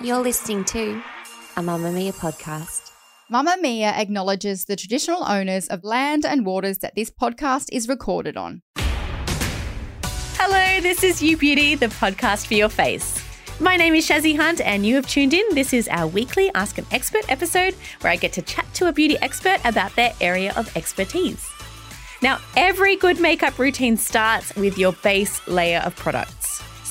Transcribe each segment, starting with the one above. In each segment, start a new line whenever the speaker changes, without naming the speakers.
You're listening to a Mamamia podcast.
Mamamia acknowledges the traditional owners of land and waters that this podcast is recorded on.
Hello, this is You Beauty, the podcast for your face. My name is Shazzy Hunt, and you have tuned in. This is our weekly Ask an Expert episode where I get to chat to a beauty expert about their area of expertise. Now, every good makeup routine starts with your base layer of products.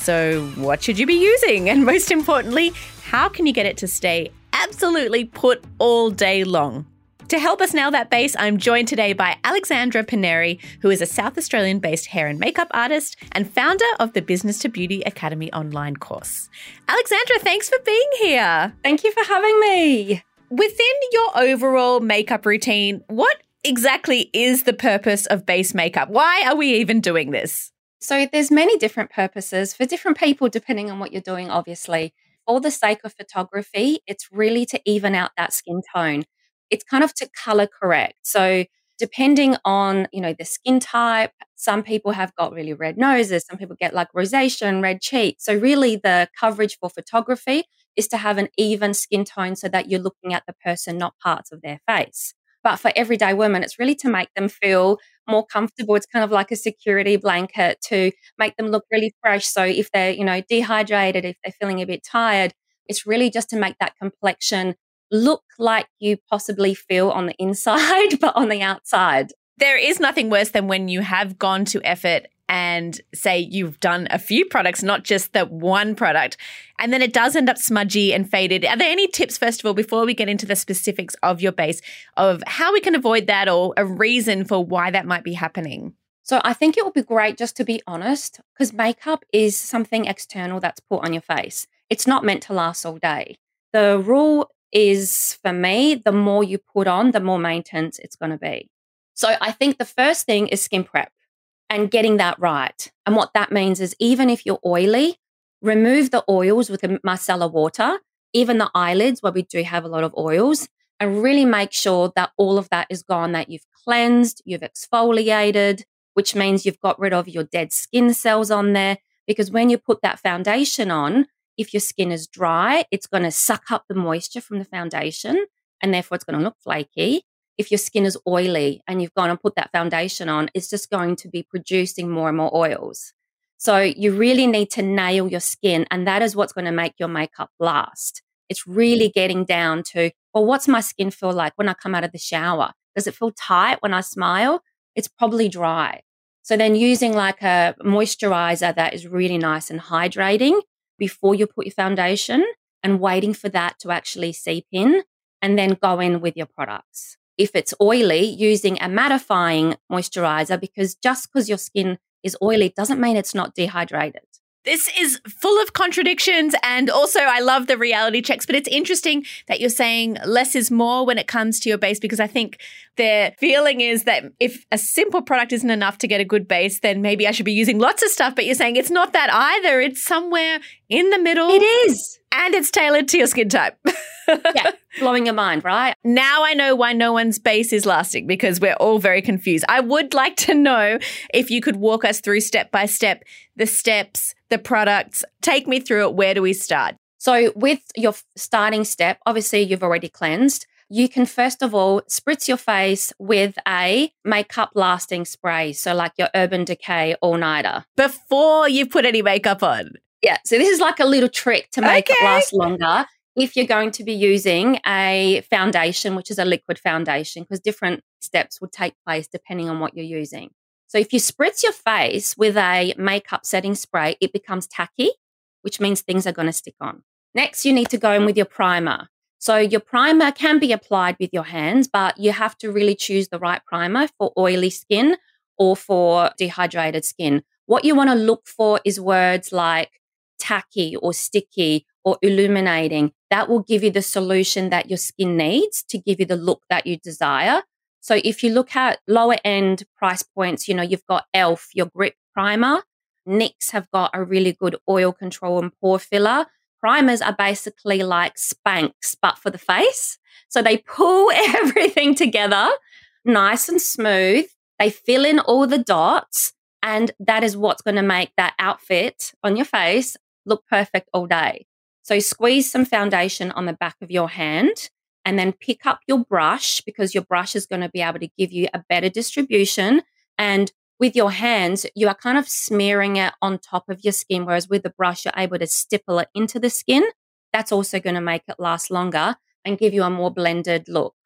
So, what should you be using? And most importantly, how can you get it to stay absolutely put all day long? To help us nail that base, I'm joined today by Aleksandra Pinneri, who is a South Australian based hair and makeup artist and founder of the Business to Beauty Academy online course. Aleksandra, thanks for being here.
Thank you for having me.
Within your overall makeup routine, what exactly is the purpose of base makeup? Why are we even doing this?
So there's many different purposes for different people depending on what you're doing obviously. For the sake of photography, it's really to even out that skin tone. It's kind of to color correct. So depending on, you know, the skin type, some people have got really red noses, some people get like rosacea and red cheeks. So really the coverage for photography is to have an even skin tone so that you're looking at the person, not parts of their face. But for everyday women, it's really to make them feel more comfortable. It's kind of like a security blanket to make them look really fresh. So if they're, you know, dehydrated, if they're feeling a bit tired, it's really just to make that complexion look like you possibly feel on the inside, but on the outside.
There is nothing worse than when you have gone to effort and say you've done a few products, not just the one product, and then it does end up smudgy and faded. Are there any tips, first of all, before we get into the specifics of your base, of how we can avoid that or a reason for why that might be happening?
So I think it would be great just to be honest, because makeup is something external that's put on your face. It's not meant to last all day. The rule is for me, the more you put on, the more maintenance it's going to be. So I think the first thing is skin prep and getting that right. And what that means is even if you're oily, remove the oils with the micellar water, even the eyelids where we do have a lot of oils, and really make sure that all of that is gone, that you've cleansed, you've exfoliated, which means you've got rid of your dead skin cells on there. Because when you put that foundation on, if your skin is dry, it's going to suck up the moisture from the foundation and therefore it's going to look flaky if your skin is oily and you've gone and put that foundation on, it's just going to be producing more and more oils. So you really need to nail your skin, and that is what's going to make your makeup last. It's really getting down to, well, what's my skin feel like when I come out of the shower? Does it feel tight when I smile? It's probably dry. So then using like a moisturizer that is really nice and hydrating before you put your foundation and waiting for that to actually seep in and then go in with your products if it's oily, using a mattifying moisturizer because just because your skin is oily doesn't mean it's not dehydrated.
This is full of contradictions. And also, I love the reality checks, but it's interesting that you're saying less is more when it comes to your base because I think their feeling is that if a simple product isn't enough to get a good base, then maybe I should be using lots of stuff. But you're saying it's not that either. It's somewhere in the middle.
It is.
And it's tailored to your skin type.
yeah, blowing your mind, right?
Now I know why no one's base is lasting because we're all very confused. I would like to know if you could walk us through step by step the steps, the products. Take me through it. Where do we start?
So, with your starting step, obviously you've already cleansed. You can first of all spritz your face with a makeup lasting spray. So, like your Urban Decay All Nighter.
Before you put any makeup on.
Yeah. So, this is like a little trick to make okay. it last longer if you're going to be using a foundation, which is a liquid foundation, because different steps will take place depending on what you're using. So if you spritz your face with a makeup setting spray, it becomes tacky, which means things are going to stick on. Next, you need to go in with your primer. So your primer can be applied with your hands, but you have to really choose the right primer for oily skin or for dehydrated skin. What you want to look for is words like tacky or sticky or illuminating, that will give you the solution that your skin needs to give you the look that you desire. So if you look at lower end price points, you know, you've got ELF, your grip primer. NYX have got a really good oil control and pore filler. Primers are basically like Spanx, but for the face. So they pull everything together nice and smooth. They fill in all the dots. And that is what's going to make that outfit on your face look perfect all day. So squeeze some foundation on the back of your hand and then pick up your brush because your brush is going to be able to give you a better distribution. And with your hands, you are kind of smearing it on top of your skin, whereas with the brush, you're able to stipple it into the skin. That's also going to make it last longer and give you a more blended look.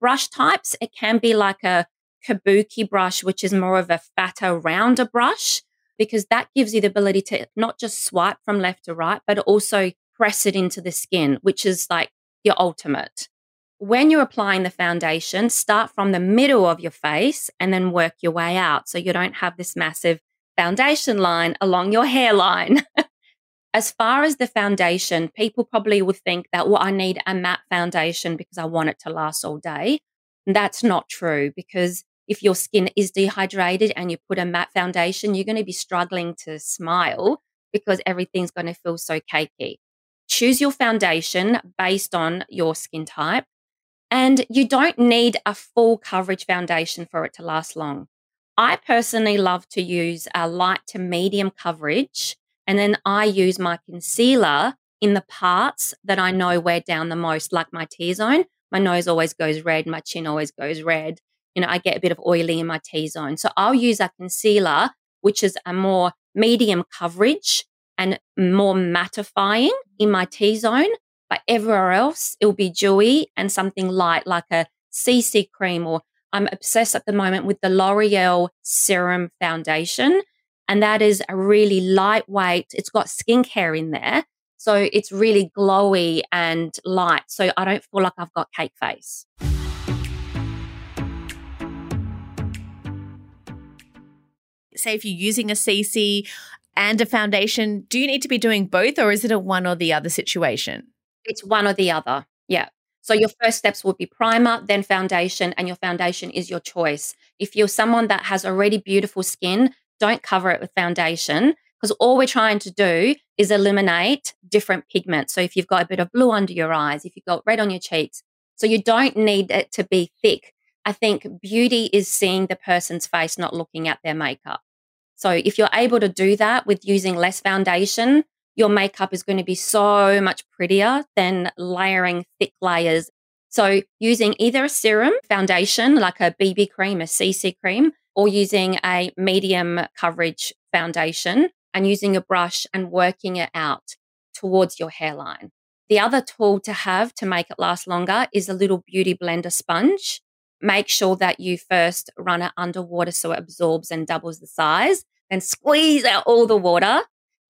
Brush types, it can be like a kabuki brush, which is more of a fatter, rounder brush, because that gives you the ability to not just swipe from left to right, but also press it into the skin, which is like your ultimate. When you're applying the foundation, start from the middle of your face and then work your way out so you don't have this massive foundation line along your hairline. as far as the foundation, people probably would think that, well, I need a matte foundation because I want it to last all day. That's not true because if your skin is dehydrated and you put a matte foundation, you're going to be struggling to smile because everything's going to feel so cakey. Choose your foundation based on your skin type. And you don't need a full coverage foundation for it to last long. I personally love to use a light to medium coverage and then I use my concealer in the parts that I know wear down the most, like my T zone. My nose always goes red, my chin always goes red. You know, I get a bit of oily in my T zone. So I'll use a concealer, which is a more medium coverage and more mattifying in my T zone. But everywhere else, it'll be dewy and something light like a CC cream or I'm obsessed at the moment with the L'Oreal Serum Foundation and that is a really lightweight, it's got skincare in there. So it's really glowy and light. So I don't feel like I've got cake face.
Say if you're using a CC and a foundation, do you need to be doing both or is it a one or the other situation?
It's one or the other. Yeah. So your first steps would be primer, then foundation, and your foundation is your choice. If you're someone that has already beautiful skin, don't cover it with foundation because all we're trying to do is eliminate different pigments. So if you've got a bit of blue under your eyes, if you've got red on your cheeks, so you don't need it to be thick. I think beauty is seeing the person's face, not looking at their makeup. So if you're able to do that with using less foundation, your makeup is going to be so much prettier than layering thick layers. So using either a serum foundation, like a BB cream, a CC cream, or using a medium coverage foundation and using a brush and working it out towards your hairline. The other tool to have to make it last longer is a little beauty blender sponge. Make sure that you first run it underwater so it absorbs and doubles the size, then squeeze out all the water.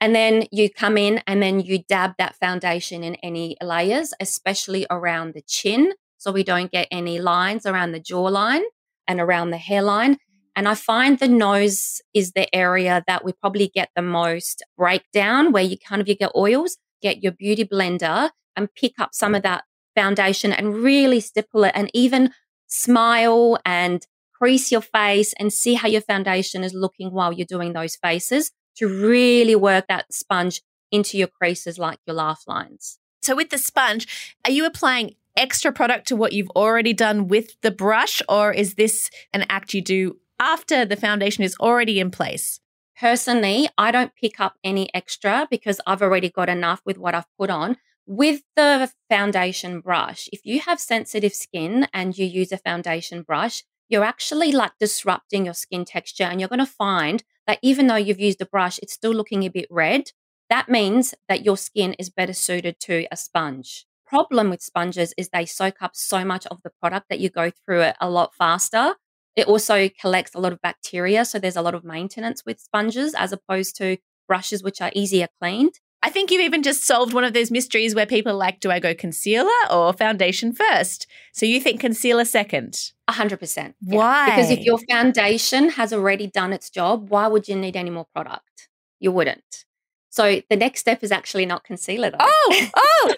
And then you come in and then you dab that foundation in any layers, especially around the chin. So we don't get any lines around the jawline and around the hairline. And I find the nose is the area that we probably get the most breakdown where you kind of you get oils, get your beauty blender and pick up some of that foundation and really stipple it and even smile and crease your face and see how your foundation is looking while you're doing those faces to really work that sponge into your creases like your laugh lines.
So with the sponge, are you applying extra product to what you've already done with the brush or is this an act you do after the foundation is already in place?
Personally, I don't pick up any extra because I've already got enough with what I've put on. With the foundation brush, if you have sensitive skin and you use a foundation brush, you're actually like disrupting your skin texture and you're going to find that even though you've used a brush, it's still looking a bit red. That means that your skin is better suited to a sponge. Problem with sponges is they soak up so much of the product that you go through it a lot faster. It also collects a lot of bacteria. So there's a lot of maintenance with sponges as opposed to brushes, which are easier cleaned.
I think you've even just solved one of those mysteries where people like, do I go concealer or foundation first? So you think concealer second?
100%.
Yeah. Why?
Because if your foundation has already done its job, why would you need any more product? You wouldn't. So the next step is actually not concealer. Though.
Oh, oh,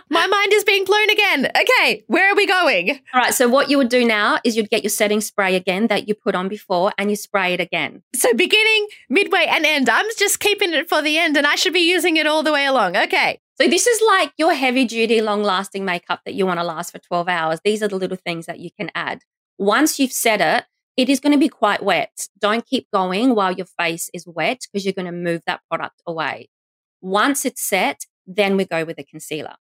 my mind is being blown again. Okay, where are we going?
All right. So what you would do now is you'd get your setting spray again that you put on before, and you spray it again.
So beginning, midway, and end. I'm just keeping it for the end, and I should be using it all the way along. Okay.
So this is like your heavy duty, long lasting makeup that you want to last for 12 hours. These are the little things that you can add. Once you've set it, it is going to be quite wet. Don't keep going while your face is wet because you're going to move that product away. Once it's set, then we go with the concealer.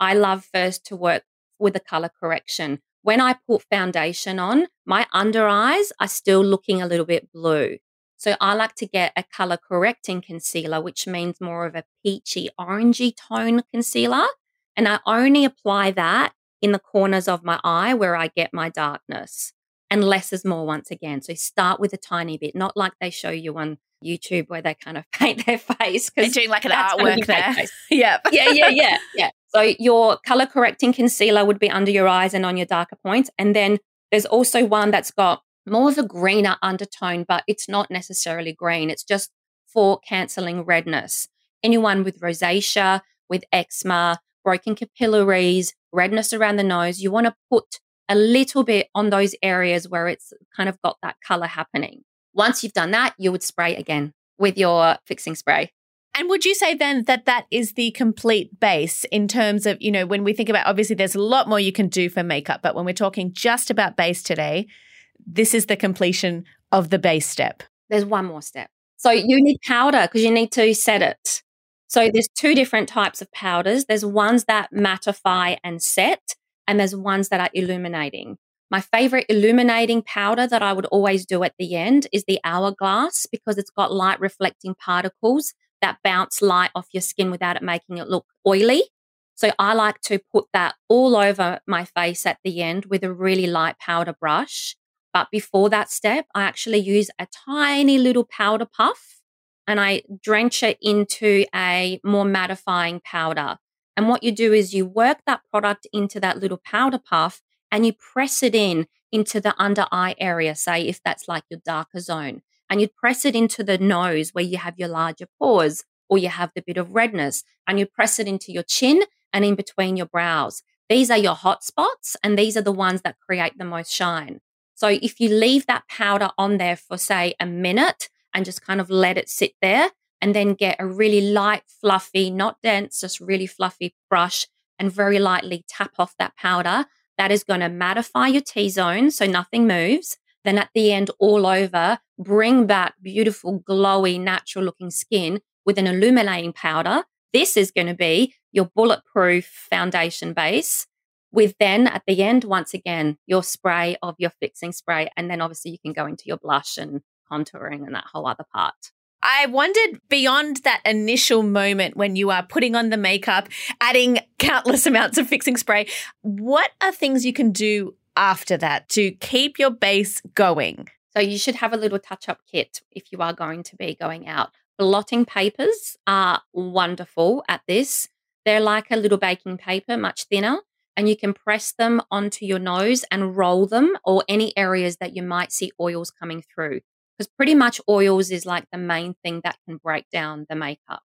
I love first to work with the color correction. When I put foundation on, my under eyes are still looking a little bit blue. So I like to get a color correcting concealer, which means more of a peachy orangey tone concealer. And I only apply that in the corners of my eye where I get my darkness and less is more once again. So start with a tiny bit, not like they show you on YouTube where they kind of paint their face.
They're doing like an artwork there. yeah.
yeah, yeah, yeah, yeah. So your color correcting concealer would be under your eyes and on your darker points. And then there's also one that's got more of a greener undertone, but it's not necessarily green. It's just for cancelling redness. Anyone with rosacea, with eczema, broken capillaries, redness around the nose, you want to put a little bit on those areas where it's kind of got that color happening. Once you've done that, you would spray again with your fixing spray.
And would you say then that that is the complete base in terms of, you know, when we think about obviously there's a lot more you can do for makeup, but when we're talking just about base today, this is the completion of the base step.
There's one more step. So you need powder because you need to set it. So there's two different types of powders. There's ones that mattify and set, and there's ones that are illuminating. My favorite illuminating powder that I would always do at the end is the hourglass because it's got light reflecting particles that bounce light off your skin without it making it look oily. So I like to put that all over my face at the end with a really light powder brush. But before that step, I actually use a tiny little powder puff and I drench it into a more mattifying powder. And what you do is you work that product into that little powder puff and you press it in into the under eye area, say if that's like your darker zone. And you press it into the nose where you have your larger pores or you have the bit of redness. And you press it into your chin and in between your brows. These are your hot spots and these are the ones that create the most shine. So if you leave that powder on there for, say, a minute and just kind of let it sit there, and then get a really light, fluffy, not dense, just really fluffy brush and very lightly tap off that powder. That is going to mattify your T zone so nothing moves. Then at the end, all over, bring back beautiful, glowy, natural looking skin with an illuminating powder. This is going to be your bulletproof foundation base with then at the end, once again, your spray of your fixing spray. And then obviously you can go into your blush and contouring and that whole other part.
I wondered beyond that initial moment when you are putting on the makeup, adding countless amounts of fixing spray, what are things you can do after that to keep your base going?
So you should have a little touch up kit if you are going to be going out. Blotting papers are wonderful at this. They're like a little baking paper, much thinner, and you can press them onto your nose and roll them or any areas that you might see oils coming through because pretty much oils is like the main thing that can break down the makeup.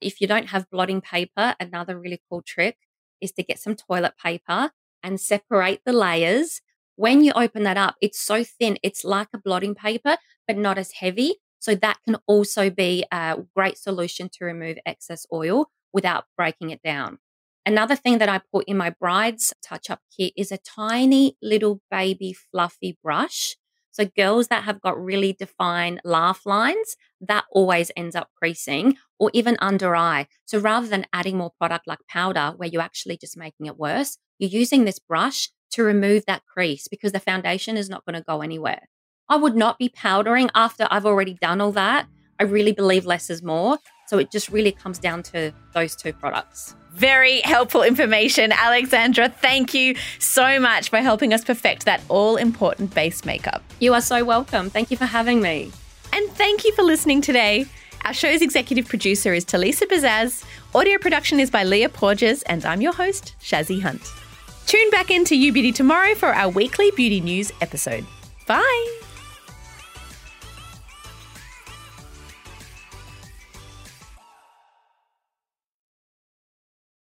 If you don't have blotting paper, another really cool trick is to get some toilet paper and separate the layers. When you open that up, it's so thin, it's like a blotting paper, but not as heavy. So that can also be a great solution to remove excess oil without breaking it down. Another thing that I put in my bride's touch up kit is a tiny little baby fluffy brush so girls that have got really defined laugh lines, that always ends up creasing or even under eye. So rather than adding more product like powder where you're actually just making it worse, you're using this brush to remove that crease because the foundation is not going to go anywhere. I would not be powdering after I've already done all that. I really believe less is more. So it just really comes down to those two products.
Very helpful information. Aleksandra, thank you so much for helping us perfect that all important base makeup.
You are so welcome. Thank you for having me.
And thank you for listening today. Our show's executive producer is Talissa Bazaz. Audio production is by Leah Porges, and I'm your host, Shazzy Hunt. Tune back into You Beauty tomorrow for our weekly beauty news episode. Bye.